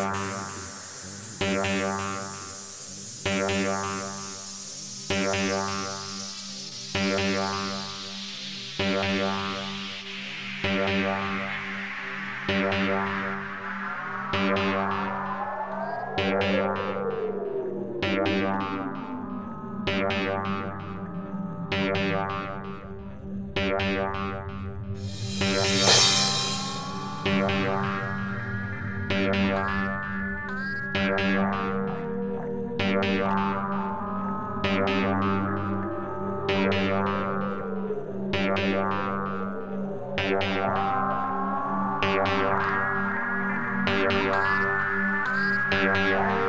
Yeah. Yeah.